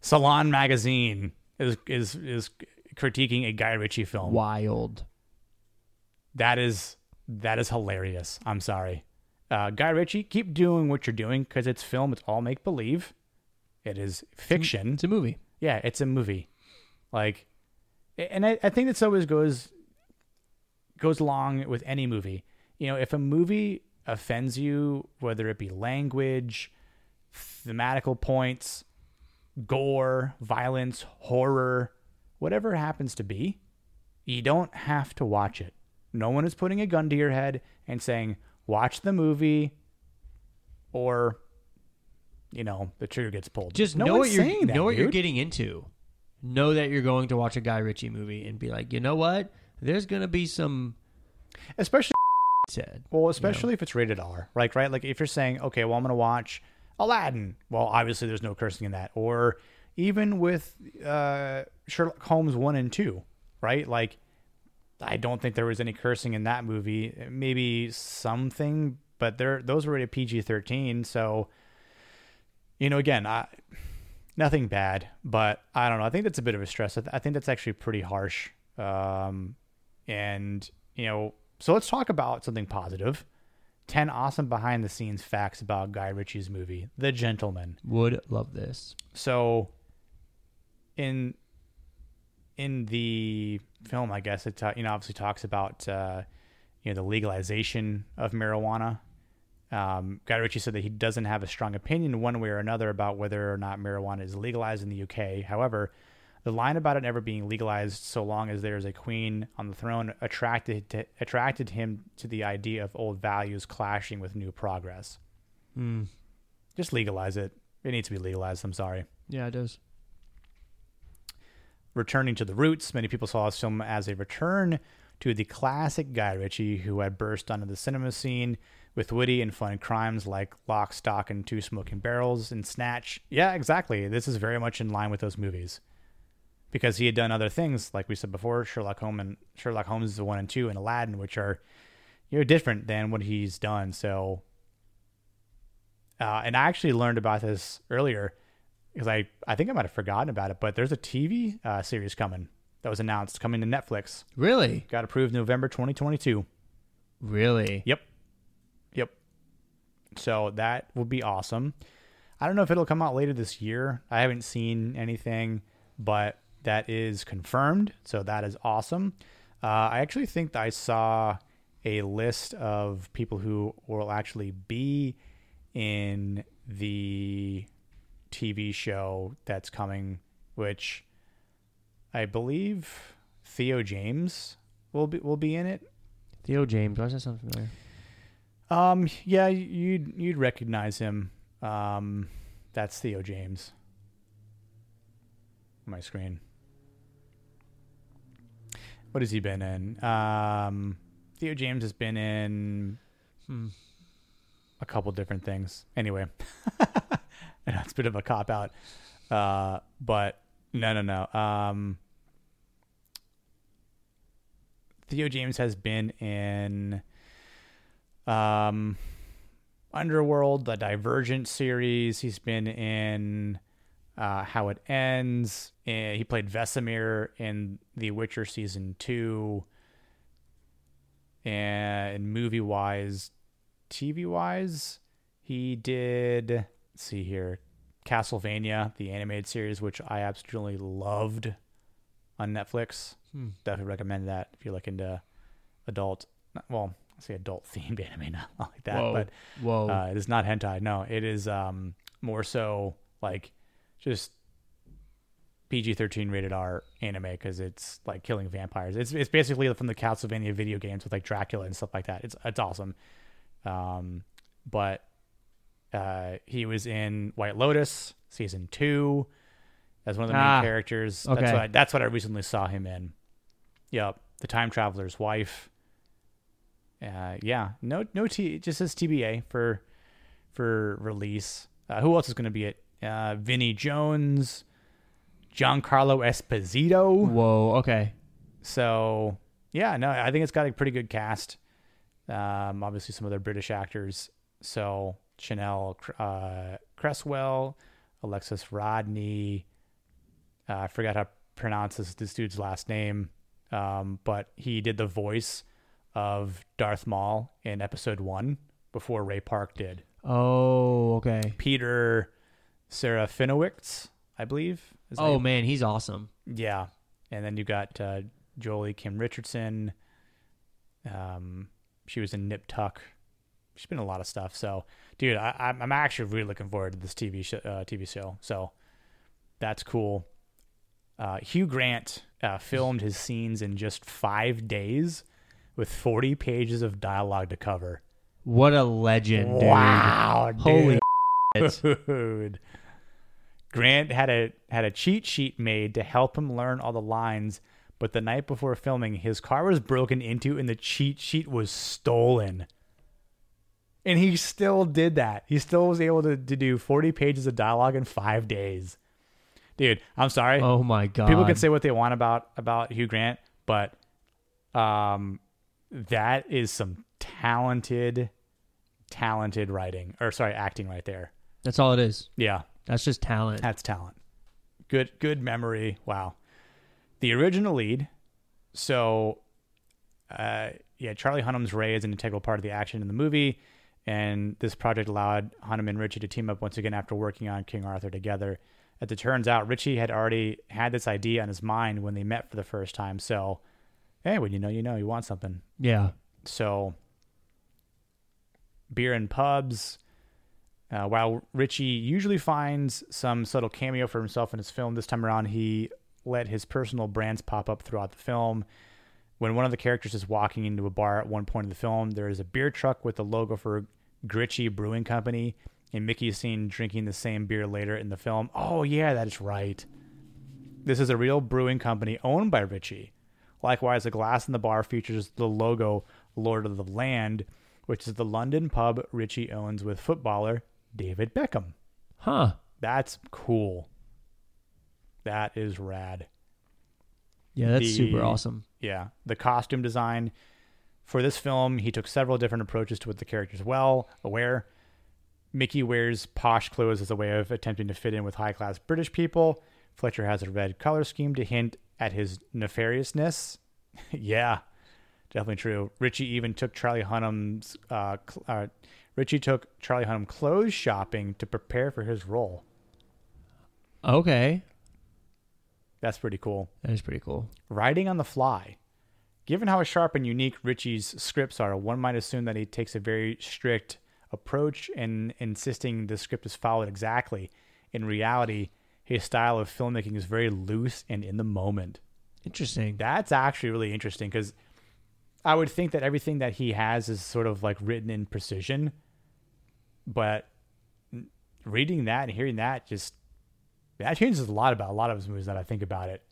Salon magazine is is is critiquing a Guy Ritchie film. Wild. That is that is hilarious. I'm sorry, uh, Guy Ritchie, keep doing what you're doing because it's film. It's all make believe. It is fiction. It's a movie. Yeah, it's a movie. Like, and I, I think this always goes goes along with any movie. You know, if a movie offends you, whether it be language, thematical points, gore, violence, horror, whatever it happens to be, you don't have to watch it. No one is putting a gun to your head and saying, watch the movie or you know, the trigger gets pulled. Just no know what you're that, know what you're getting into. Know that you're going to watch a Guy Ritchie movie and be like, you know what? There's gonna be some especially said. Well, especially if it's rated R, like right, like if you're saying, okay, well, I'm gonna watch Aladdin. Well, obviously, there's no cursing in that, or even with uh, Sherlock Holmes one and two, right? Like, I don't think there was any cursing in that movie. Maybe something, but there those were rated PG-13, so you know, again, I nothing bad, but I don't know. I think that's a bit of a stress. I, th- I think that's actually pretty harsh. Um, and you know, so let's talk about something positive. 10 awesome behind the scenes facts about Guy Ritchie's movie, The Gentleman. Would love this. So in in the film, I guess it ta- you know obviously talks about uh, you know the legalization of marijuana. Um, Guy Ritchie said that he doesn't have a strong opinion one way or another about whether or not marijuana is legalized in the UK. However, the line about it never being legalized so long as there is a queen on the throne attracted to, attracted him to the idea of old values clashing with new progress. Mm. Just legalize it. It needs to be legalized. I'm sorry. Yeah, it does. returning to the roots. Many people saw this film as a return to the classic Guy Ritchie who had burst onto the cinema scene with witty and fun crimes like Lock, Stock, and Two Smoking Barrels and Snatch. Yeah, exactly. This is very much in line with those movies. Because he had done other things, like we said before, Sherlock Holmes and Sherlock Holmes is the one and two, and Aladdin, which are you know different than what he's done. So, uh, and I actually learned about this earlier because I I think I might have forgotten about it, but there's a TV uh, series coming that was announced coming to Netflix. Really? Got approved November 2022. Really? Yep. So that would be awesome. I don't know if it'll come out later this year. I haven't seen anything, but that is confirmed. So that is awesome. Uh, I actually think I saw a list of people who will actually be in the TV show that's coming, which I believe Theo James will be will be in it. Theo James. Why does that sound familiar? Um, yeah, you'd you'd recognize him. Um, that's Theo James. My screen. What has he been in? Um, Theo James has been in Hmm. a couple different things. Anyway, I know it's a bit of a cop out, uh, but no, no, no. Um, Theo James has been in um, Underworld, the Divergent series. He's been in uh, How It Ends. And he played Vesemir in The Witcher season two. And movie wise, TV wise, he did. See here, Castlevania, the animated series, which I absolutely loved on Netflix. Hmm. Definitely recommend that if you're looking to adult. Well, say adult themed anime, not like that, Whoa. but Whoa. uh, it is not hentai. No, it is um, more so like just PG thirteen rated R anime because it's like killing vampires. It's it's basically from the Castlevania video games with like Dracula and stuff like that. It's it's awesome. Um, but uh, he was in White Lotus season two as one of the main Ah, characters. okay. That's what I, that's what I recently saw him in. Yep, the time traveler's wife. Uh, yeah, no, no, t- it just says TBA for for release. Uh, who else is going to be it? Uh, Vinnie Jones, Giancarlo Esposito. Whoa. Okay. So yeah, no, I think it's got a pretty good cast. Um, obviously some other British actors. So Chanel uh, Cresswell, Alexis Rodney. Uh, I forgot how to pronounce this, this dude's last name, um, but he did the voice of Darth Maul in Episode One before Ray Park did. Oh. Okay. Peter Serafinowicz, I believe. Oh name. man, he's awesome. Yeah, and then you got uh, Joely Kim Richardson. Um, she was in Nip Tuck. She's been in a lot of stuff. So, dude, I, I'm I'm actually really looking forward to this TV show. Uh, TV show. So, that's cool. Uh, Hugh Grant uh, filmed his scenes in just five days, with 40 pages of dialogue to cover. What a legend, dude. Wow, dude. Holy. Dude. Grant had a had a cheat sheet made to help him learn all the lines, but the night before filming, his car was broken into and the cheat sheet was stolen. And he still did that. He still was able to, to do 40 pages of dialogue in five days. Dude, I'm sorry. Oh my god. People can say what they want about about Hugh Grant, but um, that is some talented, talented writing or sorry, acting right there. That's all it is. Yeah, That's just talent. that's talent. Good, good memory. Wow. The original lead. So, uh, yeah, Charlie Hunnam's Ray is an integral part of the action in the movie, and this project allowed Hunnam and Ritchie to team up once again after working on King Arthur together. As it turns out, Ritchie had already had this idea on his mind when they met for the first time. So, hey, when you know, you know, you want something. yeah. So, beer and pubs. Uh, while Ritchie usually finds some subtle cameo for himself in his film, this time around he let his personal brands pop up throughout the film. When one of the characters is walking into a bar at one point in the film, there is a beer truck with the logo for Gritchie Brewing Company, and Mickey is seen drinking the same beer later in the film. Oh, yeah, that is right. This is a real brewing company owned by Ritchie. Likewise, the glass in the bar features the logo Lore of the Land, which is the London pub Ritchie owns with footballer David Beckham. Huh. That's cool. That is rad. Yeah, that's The- super awesome. Yeah. The costume design for this film, he took several different approaches to what the characters well aware. Mickey wears posh clothes as a way of attempting to fit in with high class British people. Fletcher has a red color scheme to hint at his nefariousness. yeah, definitely true. Ritchie even took Charlie Hunnam's uh, cl- uh, Ritchie took Charlie Hunnam clothes shopping to prepare for his role. Okay. That's pretty cool. That is pretty cool. Writing on the fly. Given how sharp and unique Ritchie's scripts are, one might assume that he takes a very strict approach in insisting the script is followed exactly. In reality, his style of filmmaking is very loose and in the moment. Interesting. That's actually really interesting because I would think that everything that he has is sort of like written in precision, but reading that and hearing that just that changes a lot about a lot of his movies that I think about it.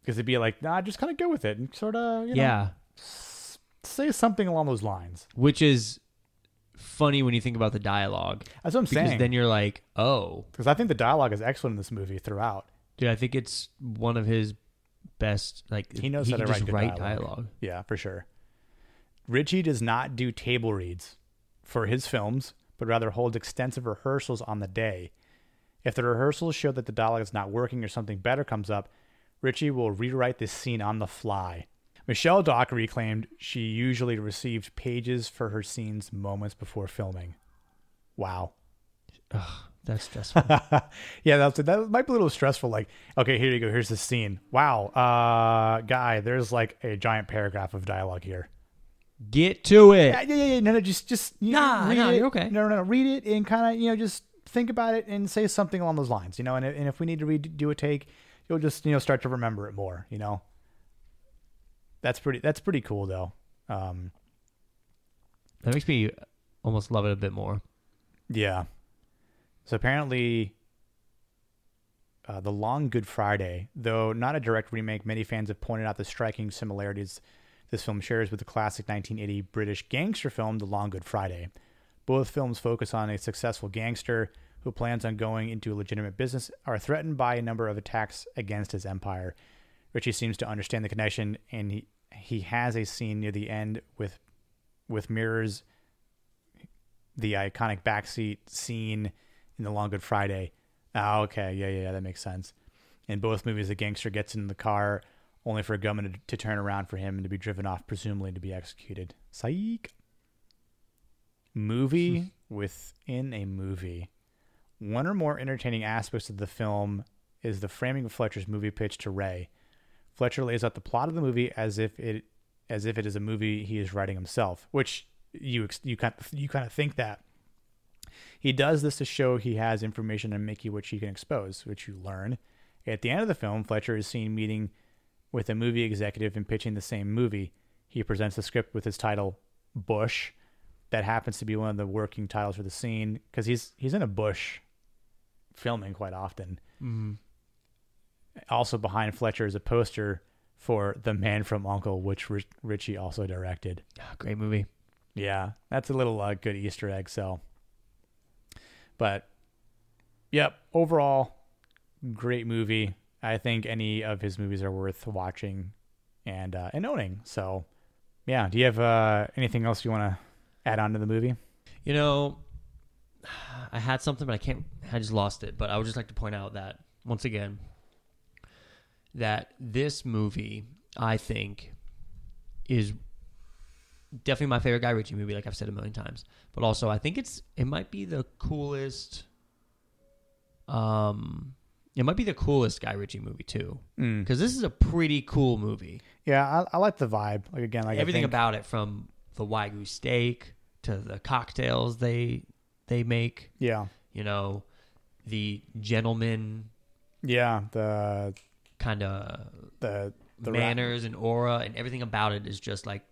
Because it'd be like, nah, just kind of go with it and sort of, you know, yeah. say something along those lines. Which is funny when you think about the dialogue. That's what I'm Because saying. then you're like, oh, Because I think the dialogue is excellent in this movie throughout. dude, I think it's one of his best. Like He knows how to can write just good write dialogue. dialogue. Yeah, for sure. Ritchie does not do table reads for his films, but rather holds extensive rehearsals on the day. If the rehearsals show that the dialogue is not working or something better comes up, Ritchie will rewrite this scene on the fly. Michelle Dockery claimed she usually received pages for her scenes moments before filming. Wow. That's stressful. yeah, that's, that might be a little stressful. Like, okay, here you go. Here's the scene. Wow, uh, guy, there's like a giant paragraph of dialogue here. Get to it. Yeah, yeah, yeah. No, no, just, just you Nah, read no, it. you're okay. No, no, no. Read it and kind of, you know, just think about it and say something along those lines. You know, and and if we need to redo a take, you'll just you know start to remember it more. You know. That's pretty. That's pretty cool, though. Um, That makes me almost love it a bit more. Yeah. So apparently, uh, The Long Good Friday, though not a direct remake, many fans have pointed out the striking similarities this film shares with the classic 1980 British gangster film, The Long Good Friday. Both films focus on a successful gangster who plans on going into a legitimate business, are threatened by a number of attacks against his empire. Ritchie seems to understand the connection, and he, he has a scene near the end with with mirrors the iconic backseat scene in the Long Good Friday. Oh, okay, yeah, yeah, yeah, that makes sense. In both movies, the gangster gets in the car only for a gunman to, to turn around for him and to be driven off, presumably to be executed. Psych. Movie within a movie. One or more entertaining aspects of the film is the framing of Fletcher's movie pitch to Ray. Fletcher lays out the plot of the movie as if it as if it is a movie he is writing himself, which you you kind of, you kind of think that. He does this to show he has information on Mickey which he can expose, which you learn. At the end of the film, Fletcher is seen meeting with a movie executive and pitching the same movie. He presents the script with his title Bush, that happens to be one of the working titles for the scene because he's he's in a bush filming quite often. Mm-hmm. Also behind Fletcher is a poster for The Man from Uncle, which Rich- Ritchie also directed. Ah, Great movie. Yeah, that's a little uh, good Easter egg. So, but yep, overall, great movie. I think any of his movies are worth watching and uh, and owning. So, yeah. Do you have uh, anything else you want to add on to the movie? You know, I had something, but I can't. I just lost it. But I would just like to point out that once again, that this movie, I think, is definitely my favorite Guy Ritchie movie. Like I've said a million times, but also I think it's it might be the coolest. Um, it might be the coolest Guy Ritchie movie too, Mm. because this is a pretty cool movie. Yeah, I, I like the vibe. Like again, like Everything about it, from the wagyu steak to the cocktails they they make. Yeah, you know, the gentleman yeah. The kind of the the manners and aura and everything about it is just like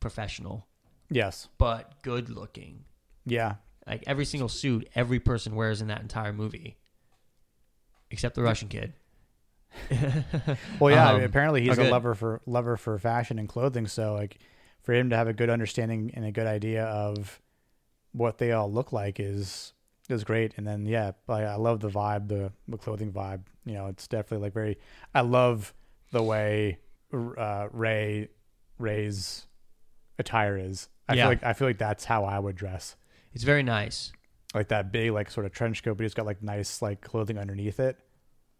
professional, yes, but good looking. yeah, Like every single suit every person wears in that entire movie, except the Russian kid. Well, yeah. I mean, Um, apparently, he's a good. lover for lover for fashion and clothing. So, like, for him to have a good understanding and a good idea of what they all look like is is great. And then, yeah, like, I love the vibe, the the clothing vibe. You know, it's definitely like very. I love the way uh, Ray Ray's attire is. I Yeah. feel like I feel like that's how I would dress. It's very nice. Like that big, like sort of trench coat, but it's got like nice, like clothing underneath it.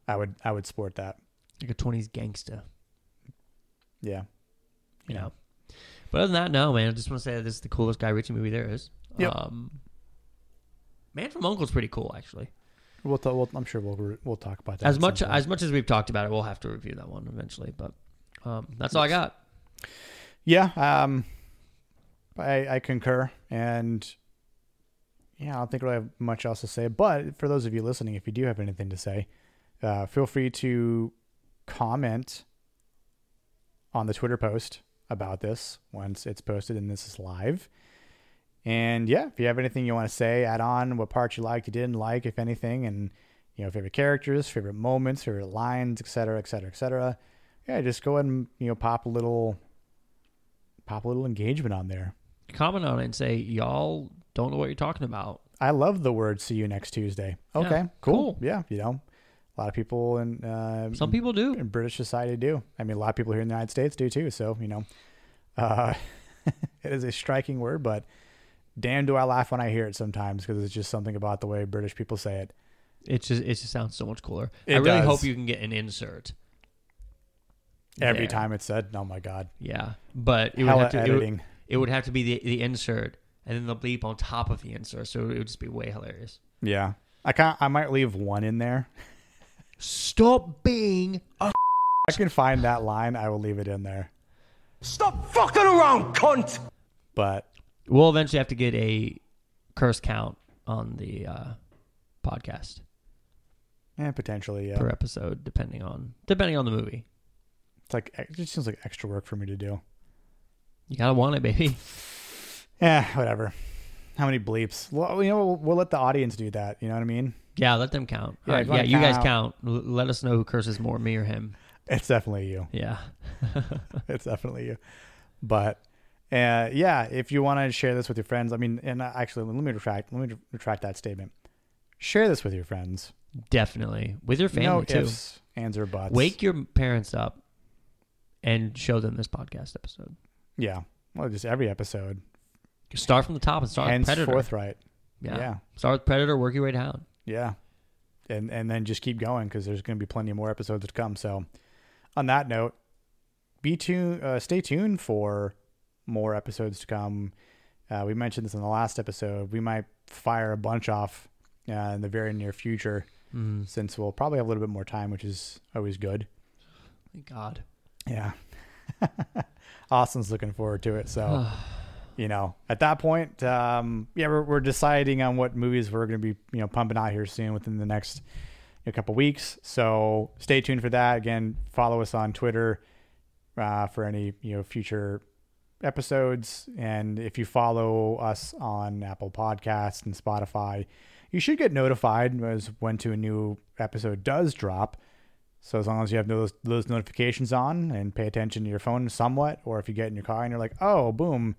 I would, I would sport that. Like a 20s gangster, Yeah. you know. But other than that, no, man. I just want to say that this is the coolest Guy Ritchie movie there is. Yep. Um, Man from Uncle's pretty cool, actually. We'll, t- we'll I'm sure we'll re- we'll talk about that As much as much as we've talked about it, we'll have to review that one eventually. But um, that's all I got. yeah. Um, I I concur, and yeah, I don't think I have much else to say. But for those of you listening, if you do have anything to say, uh, feel free to comment on the Twitter post about this once it's posted and this is live. And yeah, if you have anything you want to say, add on what parts you liked, you didn't like, if anything, and you know, favorite characters, favorite moments, favorite lines, et cetera, et cetera, et cetera. Yeah, just go ahead and you know pop a little, pop a little engagement on there. Comment on it and say y'all don't know what you're talking about. I love the word "see you next Tuesday." Yeah, Okay, cool. cool. Yeah, you know, a lot of people in uh, Some people do. in British society do. I mean, a lot of people here in the United States do too. So you know, uh, it is a striking word, but damn, do I laugh when I hear it sometimes because it's just something about the way British people say it. It just it just sounds so much cooler. It I really does. hope you can get an insert Every there. time it's said, oh my god, Yeah, but it would have to it would, editing. it would have to be the the insert and then the bleep on top of the insert, so it would just be way hilarious. Yeah, I can I might leave one in there. Stop being a I can find that line. I will leave it in there. Stop fucking around, cunt! But We'll eventually have to get a curse count on the uh, podcast yeah, potentially, yeah. per episode, depending on depending on the movie. It's like it just seems like extra work for me to do. You gotta want it, baby. Yeah, whatever. How many bleeps? Well, you know, we'll, we'll let the audience do that. You know what I mean? Yeah, let them count. Yeah, All if right, you yeah, wanna you guys count- count. L- let us know who curses more, me or him. It's definitely you. Yeah. it's definitely you. But uh, yeah, if you want to share this with your friends, I mean, and uh, actually, let me retract. Let me retract that statement. Share this with your friends. Definitely. With your family no too. ifs, ands, or buts. Wake your parents up and show them this podcast episode. Yeah. Well, just every episode. Start from the top and start with Predator. forthright. Yeah. Yeah. Start with Predator, work your way down. Yeah. And and then just keep going because there's going to be plenty more episodes to come. So, on that note, be tuned. Uh, stay tuned for more episodes to come. Uh, we mentioned this in the last episode. We might fire a bunch off uh, in the very near future, Mm. since we'll probably have a little bit more time, which is always good. Thank God. Yeah. Austin's looking forward to it. So, you know, at that point, um, yeah, we're, we're deciding on what movies we're going to be, you know, pumping out here soon within the next know, couple weeks. So stay tuned for that. Again, follow us on Twitter uh, for any, you know, future episodes. And if you follow us on Apple Podcasts and Spotify, you should get notified as when to a new episode does drop. So as long as you have those those notifications on and pay attention to your phone somewhat, or if you get in your car and you're like, oh, boom,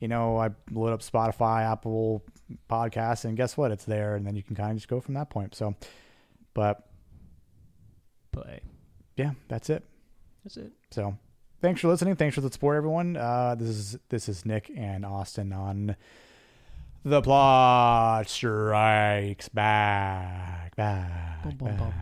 you know, I load up Spotify, Apple Podcasts, and guess what? It's there, and then you can kind of just go from that point. So, but Play. yeah, that's it. That's it. So, thanks for listening. Thanks for the support, everyone. Uh, this is this is Nick and Austin on the plot strikes back, back, Bum, bum, back. bum.